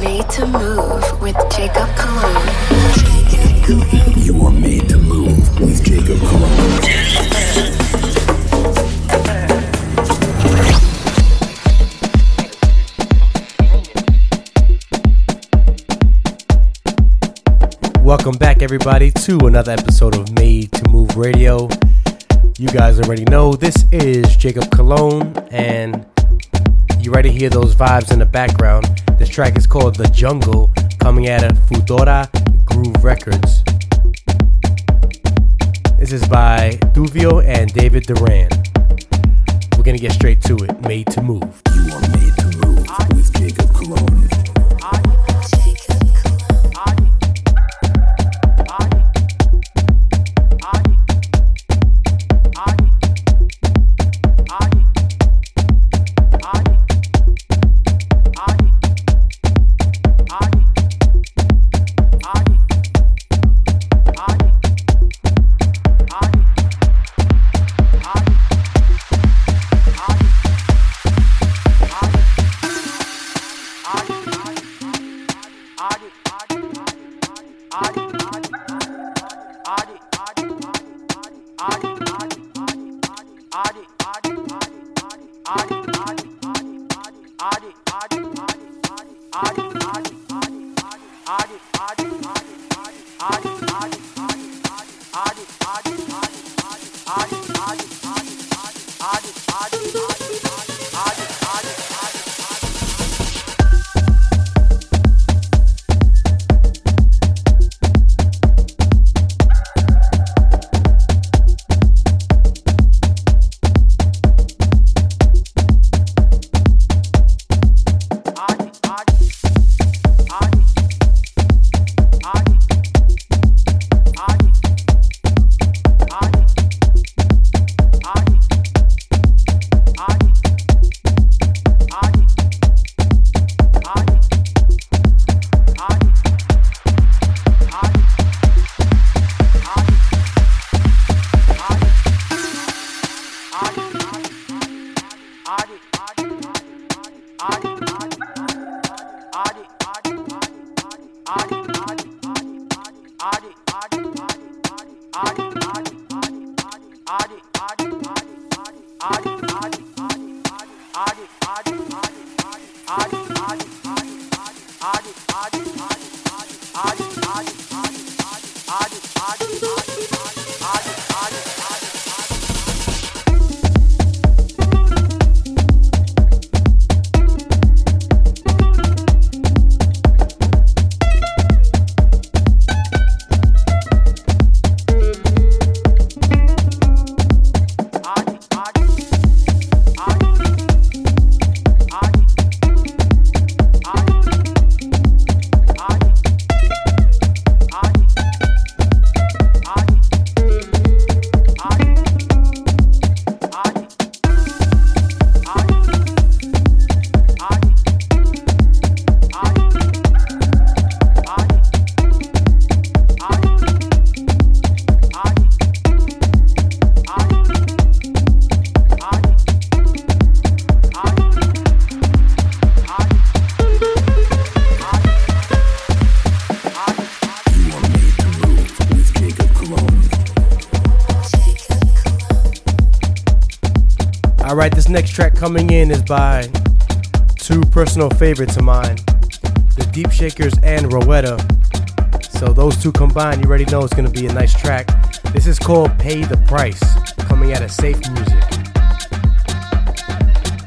made to move with Jacob Cologne. You are made to move with Jacob Cologne. Welcome back, everybody, to another episode of Made to Move Radio. You guys already know this is Jacob Cologne, and you ready to hear those vibes in the background. This track is called The Jungle, coming out of Fudora Groove Records. This is by Duvio and David Duran. We're gonna get straight to it. Made to Move. You are made next track coming in is by two personal favorites of mine, the Deep Shakers and Rowetta. So those two combined, you already know it's gonna be a nice track. This is called Pay the Price, coming out of Safe Music.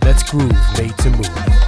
Let's groove, made to move.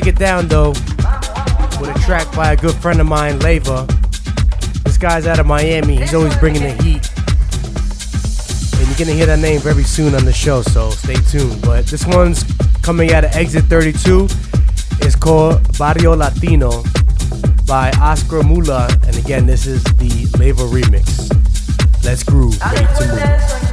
Take it down though with a track by a good friend of mine, Leva. This guy's out of Miami. He's always bringing the heat. And you're gonna hear that name very soon on the show, so stay tuned. But this one's coming out of Exit 32. It's called Barrio Latino by Oscar Mula. And again, this is the Leva remix. Let's groove. Ready to move.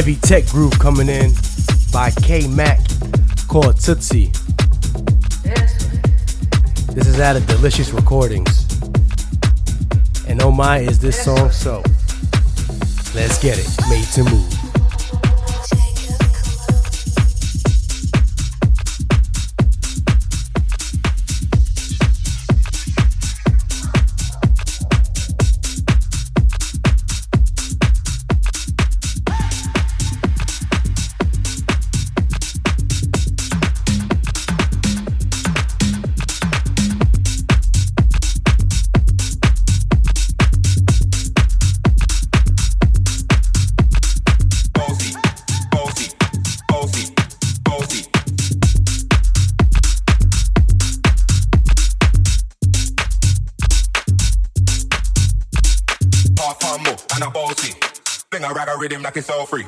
heavy tech groove coming in by K Mac called Tootsie. This is out of Delicious Recordings. And oh my, is this song so? Let's get it. Made to move. rhythm like it's all free.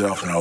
myself and I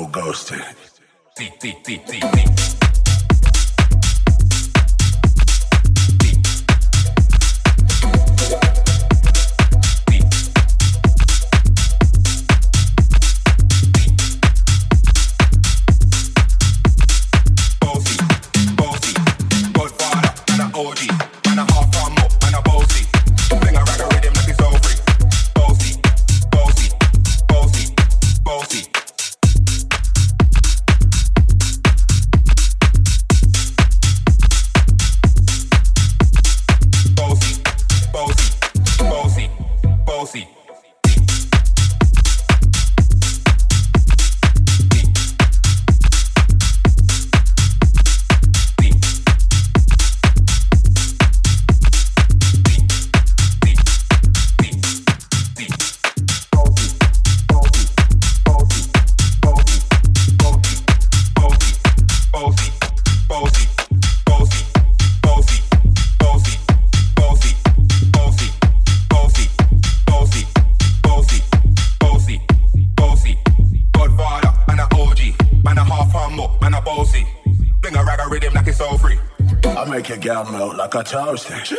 like a toasting.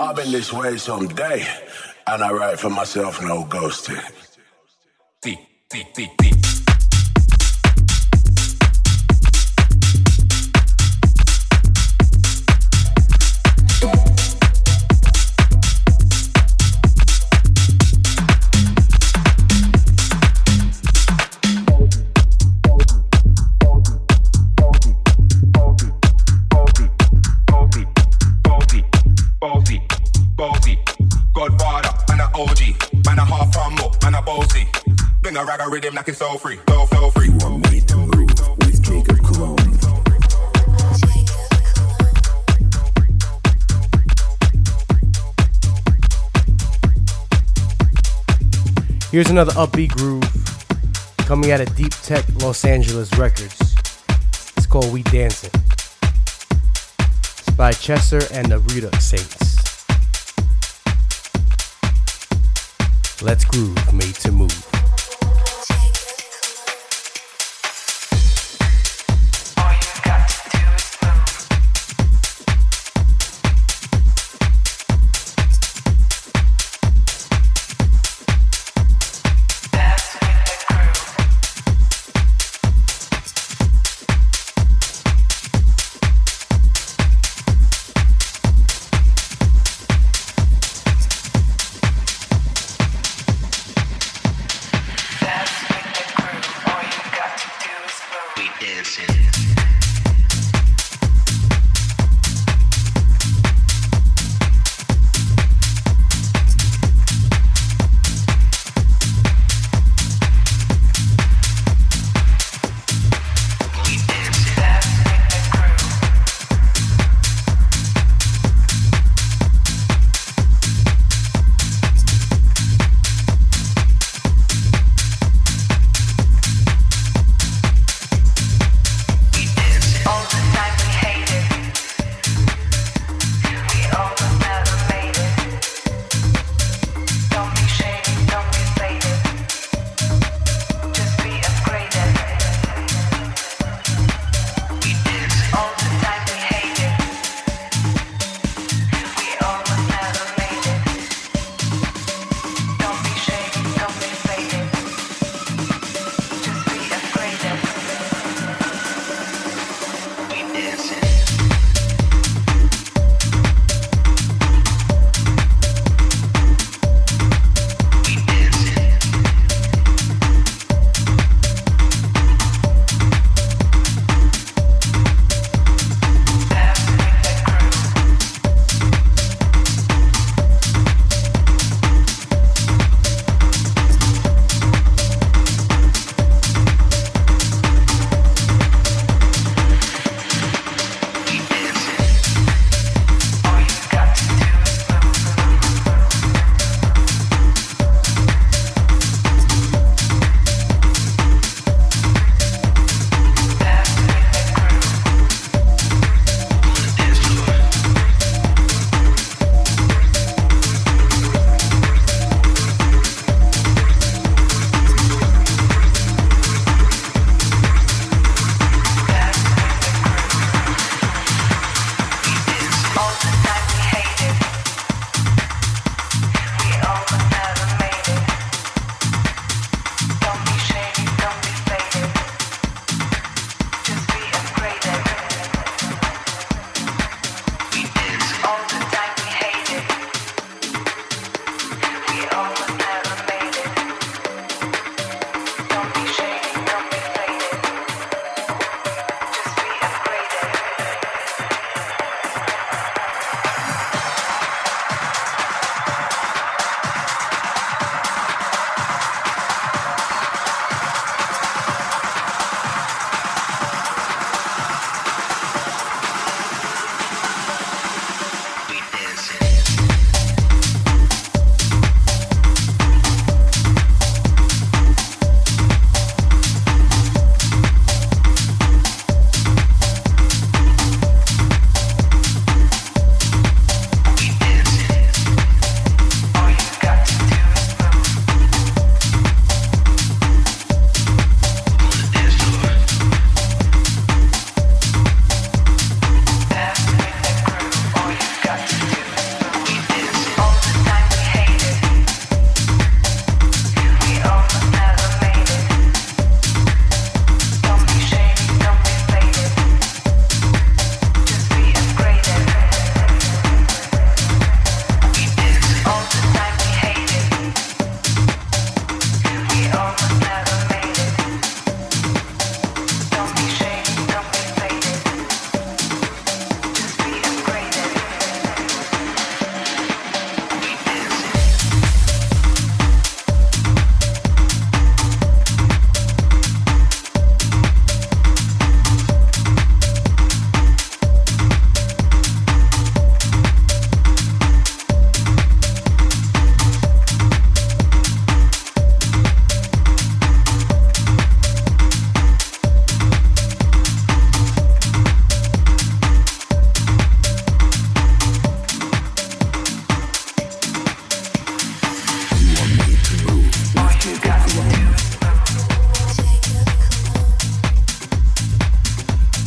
I've been this way some day, and I write for myself, no ghosting. Here's another upbeat groove coming out of Deep Tech Los Angeles Records. It's called We Dancing. It's by Chester and the Redux Saints. Let's groove, made to move.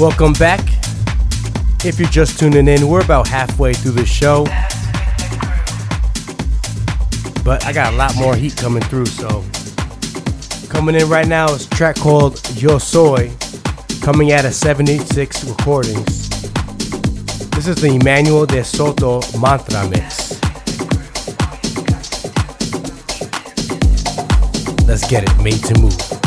Welcome back. If you're just tuning in, we're about halfway through the show. But I got a lot more heat coming through, so coming in right now is track called Yo Soy, coming out of 76 Recordings. This is the Emmanuel de Soto Mantra Mix. Let's get it, made to move.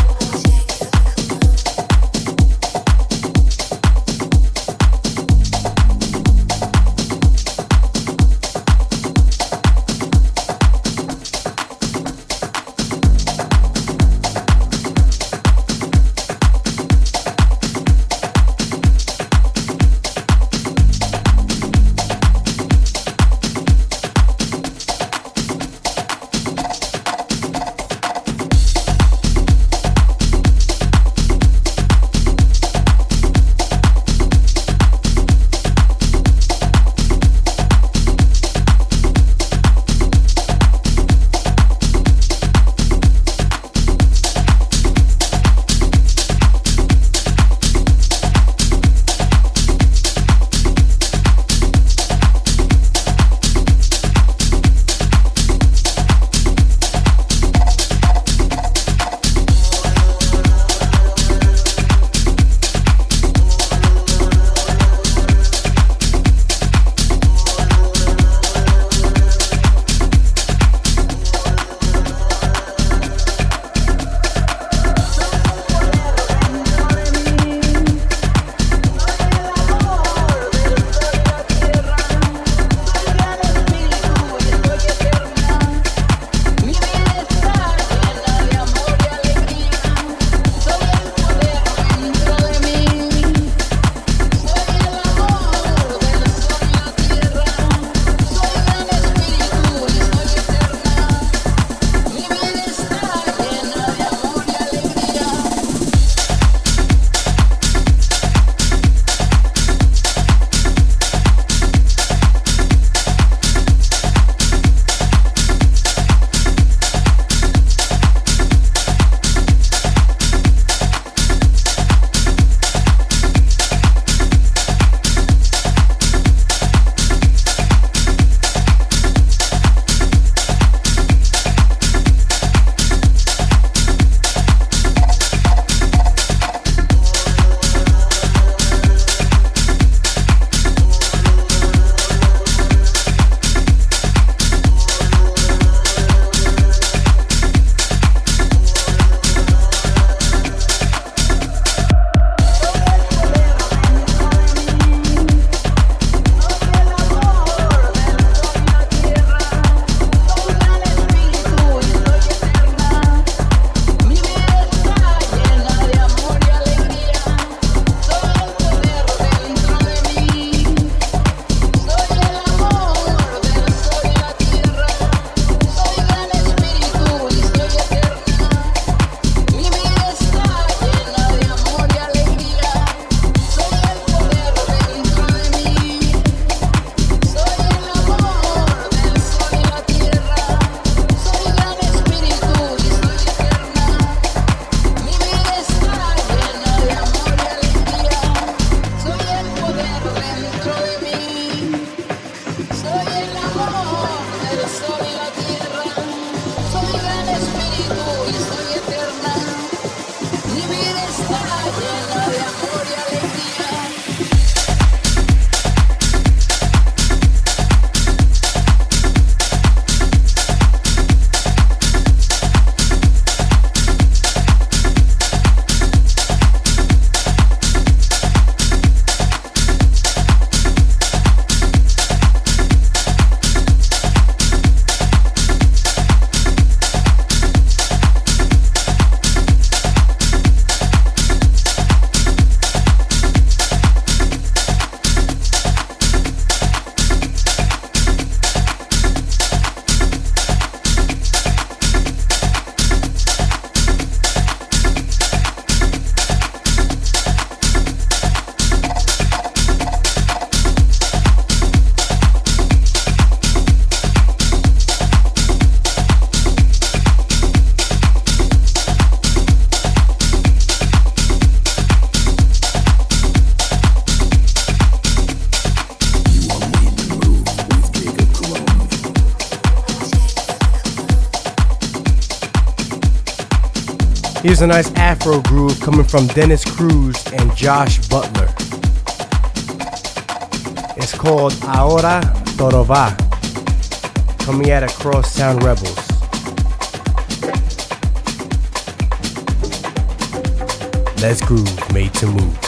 Here's a nice afro groove coming from Dennis Cruz and Josh Butler. It's called Ahora Torova. Coming at across Sound Rebels. Let's groove, made to move.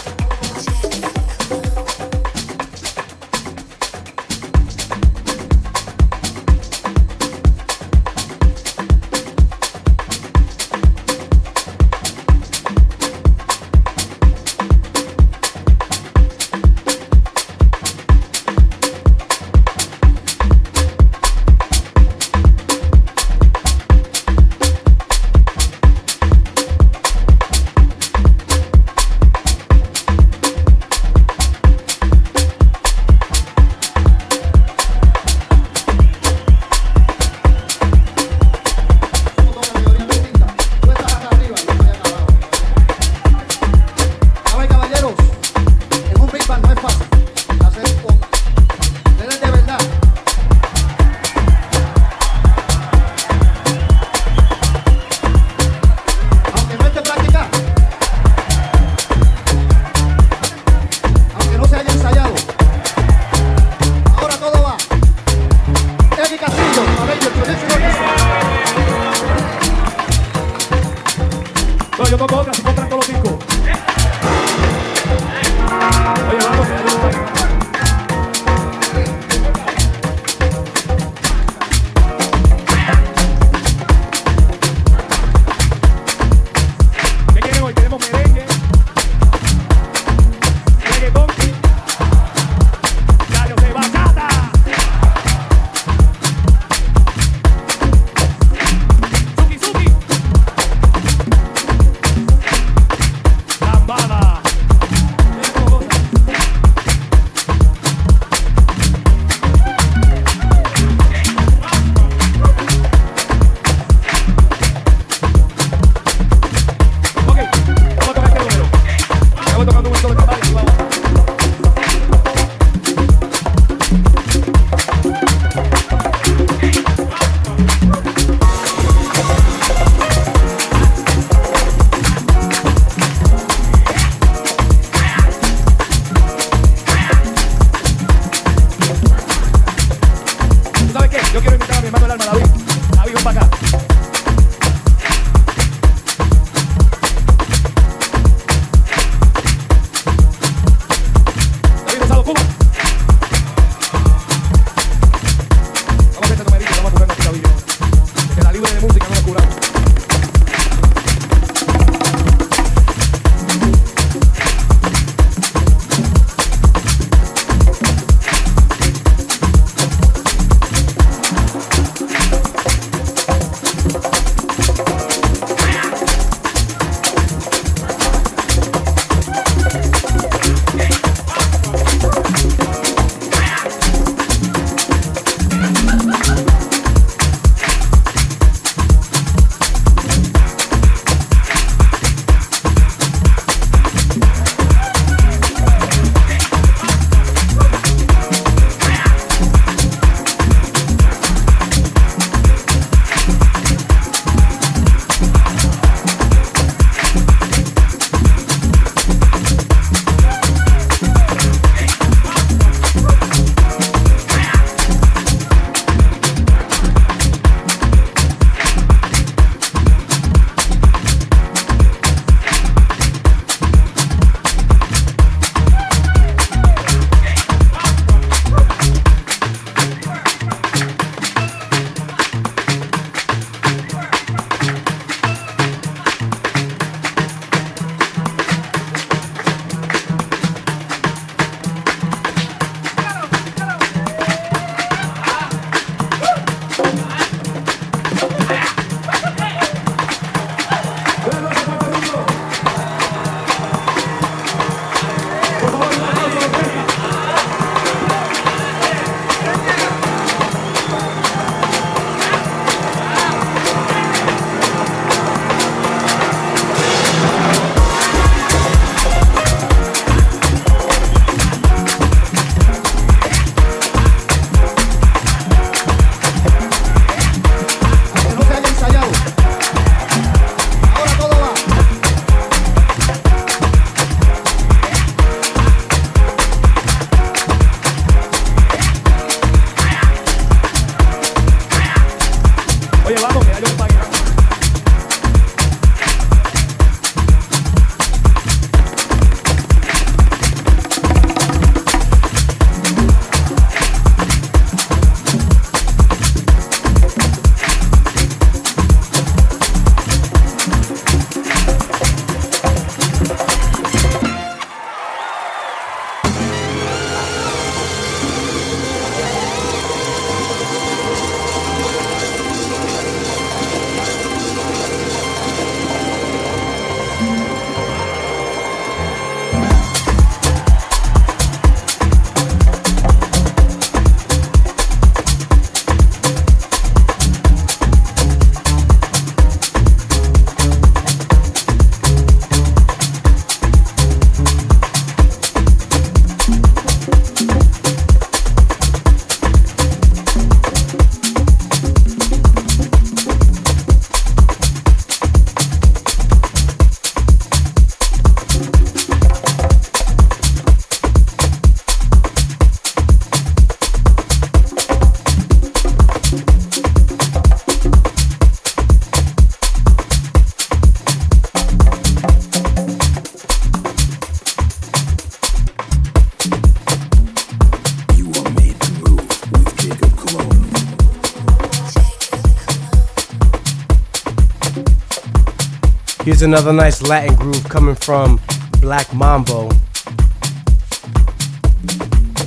Here's another nice Latin groove coming from Black Mambo.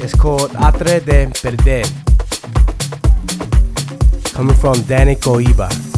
It's called Arte de Perder. Coming from Danny Coiba.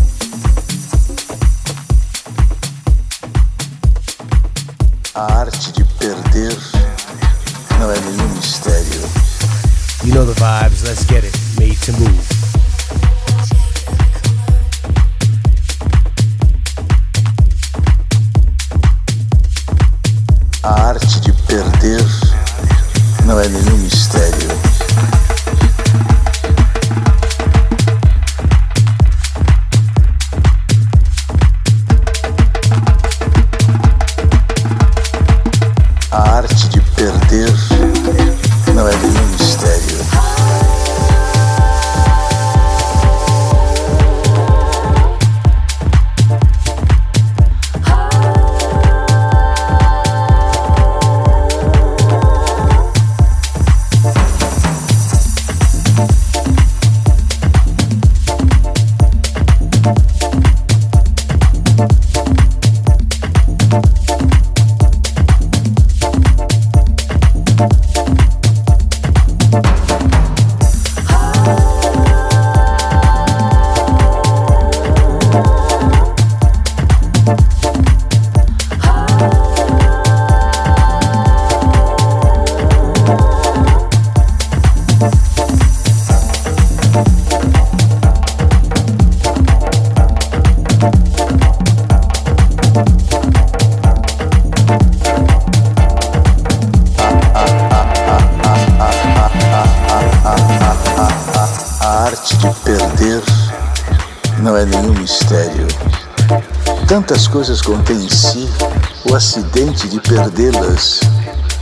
De perdê-las,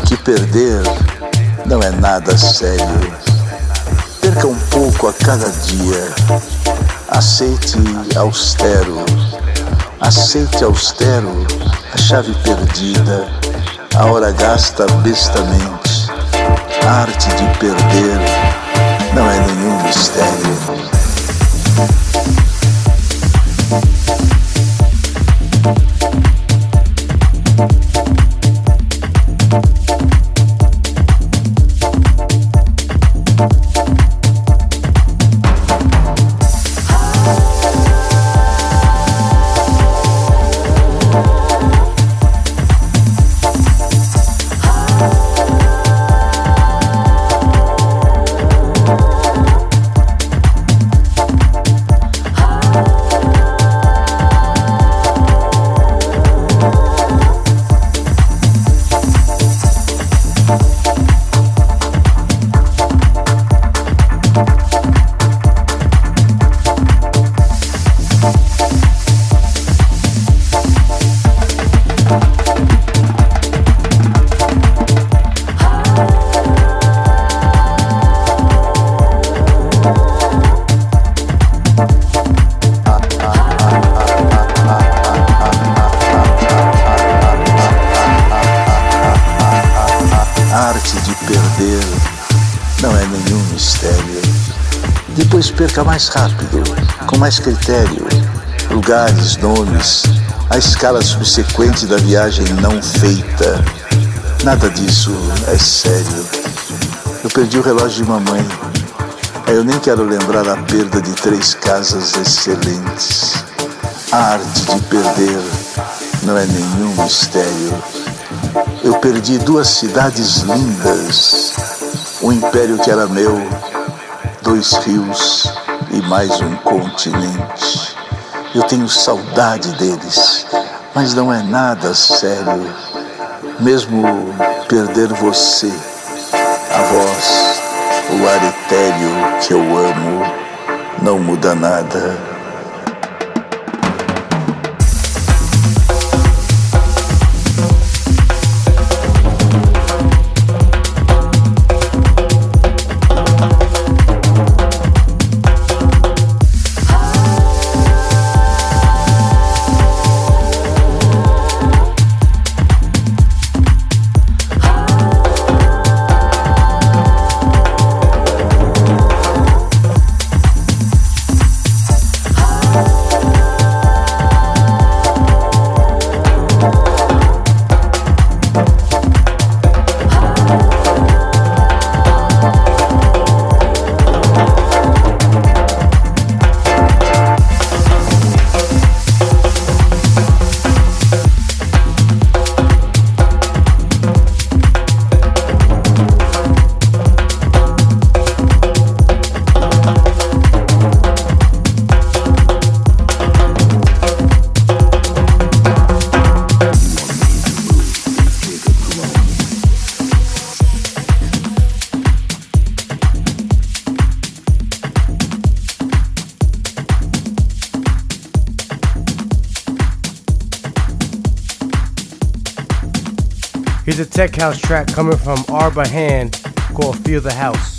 que perder não é nada sério. Perca um pouco a cada dia. Aceite austero. Aceite austero a chave perdida, a hora gasta bestamente. A arte de perder não é nenhum mistério. Mais rápido, com mais critério. Lugares, nomes, a escala subsequente da viagem não feita. Nada disso é sério. Eu perdi o relógio de mamãe. Eu nem quero lembrar a perda de três casas excelentes. A arte de perder não é nenhum mistério. Eu perdi duas cidades lindas, um império que era meu, dois rios e mais um continente. Eu tenho saudade deles, mas não é nada sério. Mesmo perder você, a voz, o ar etéreo que eu amo, não muda nada. Tech house track coming from Arba Hand called Feel the House.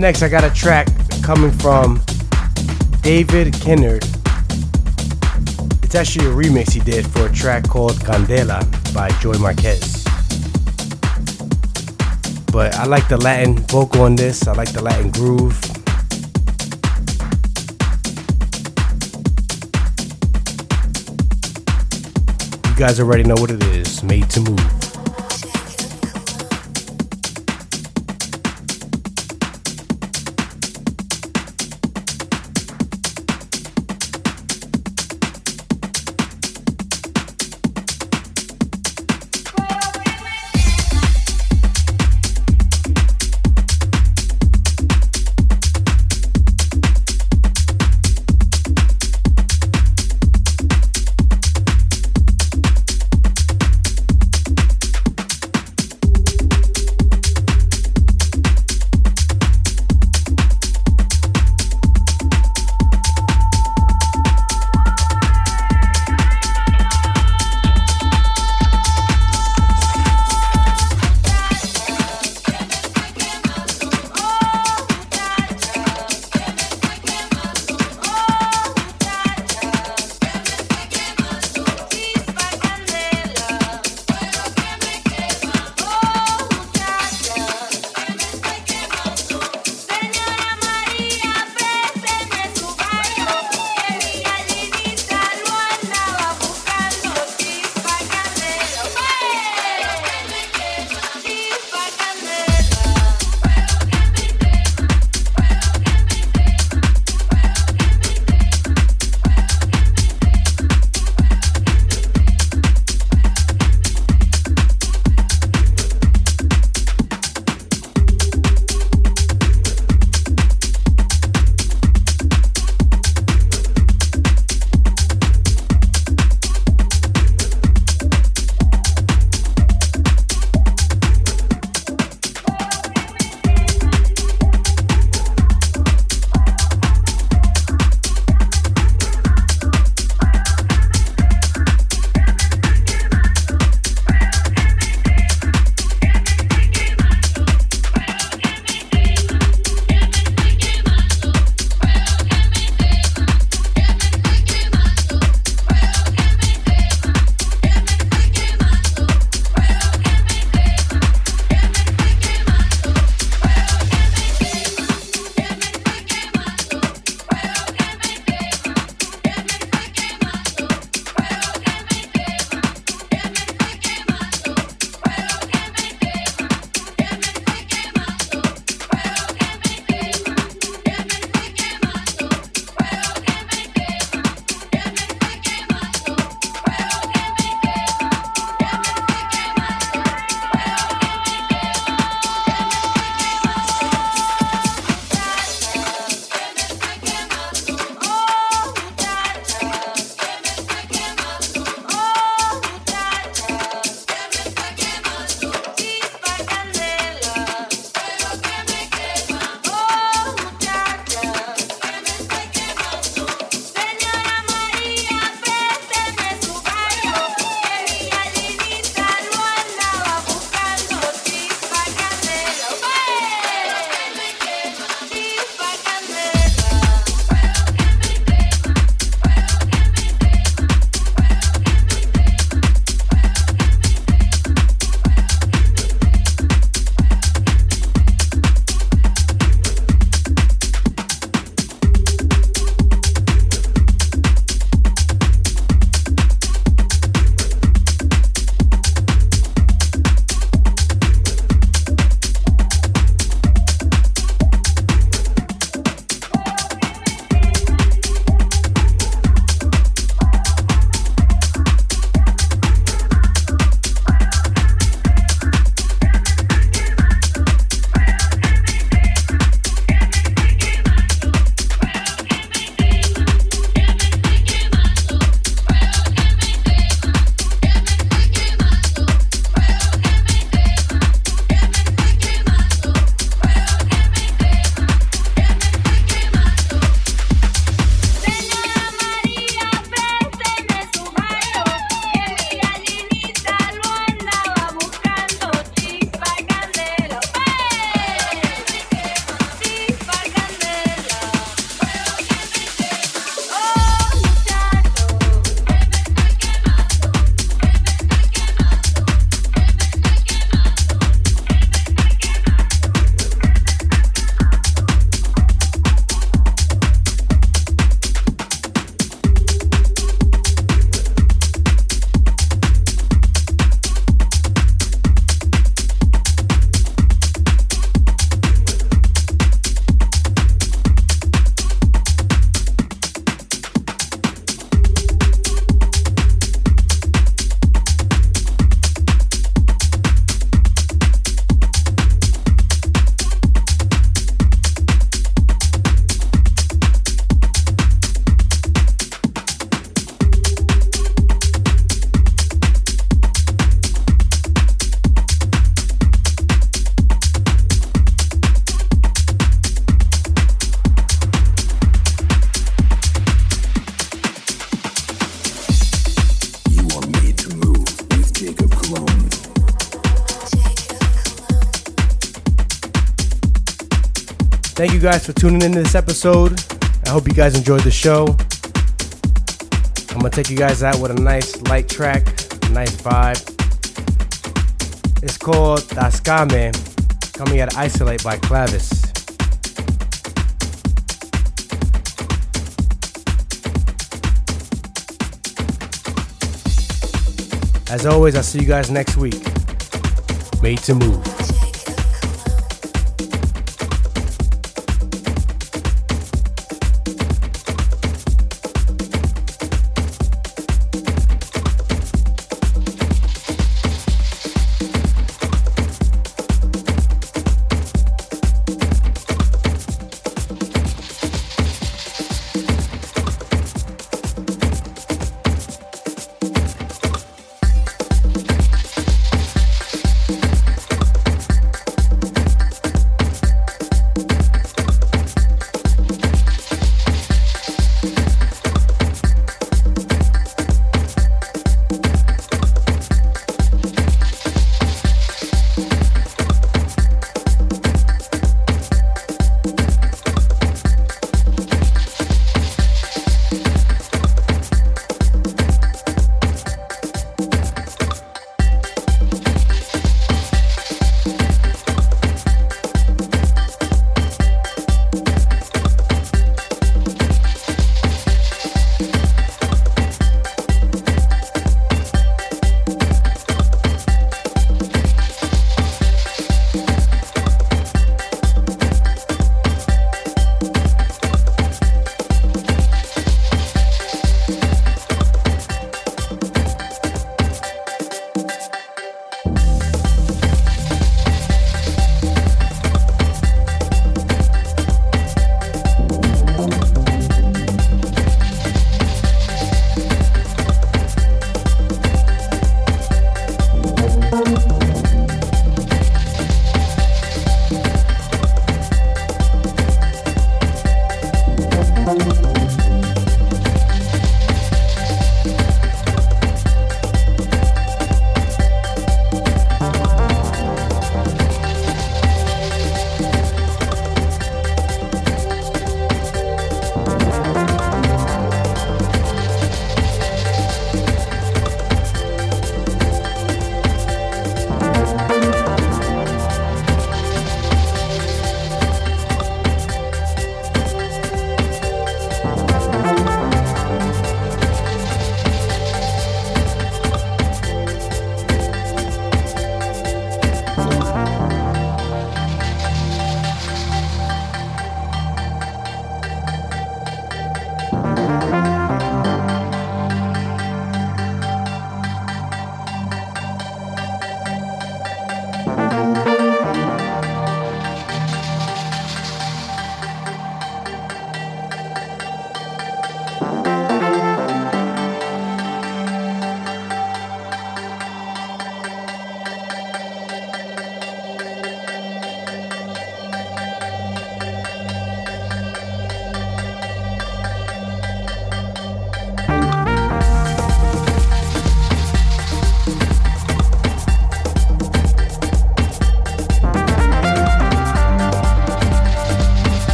Next, I got a track coming from David Kennard. It's actually a remix he did for a track called Candela by Joy Marquez. But I like the Latin vocal on this, I like the Latin groove. You guys already know what it is made to move. You guys for tuning into this episode. I hope you guys enjoyed the show. I'm gonna take you guys out with a nice light track, nice vibe. It's called Tascame, coming out of Isolate by Clavis. As always, I'll see you guys next week. Made to move.